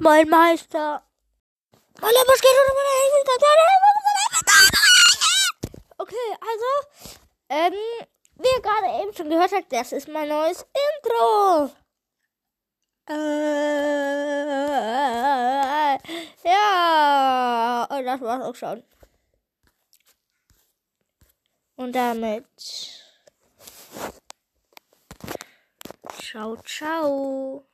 Mein Meister. Hallo, was geht Okay, also, ähm, wie ihr gerade eben schon gehört habt, das ist mein neues Intro. Äh, ja, und das war's auch schon. Und damit. Ciao, ciao.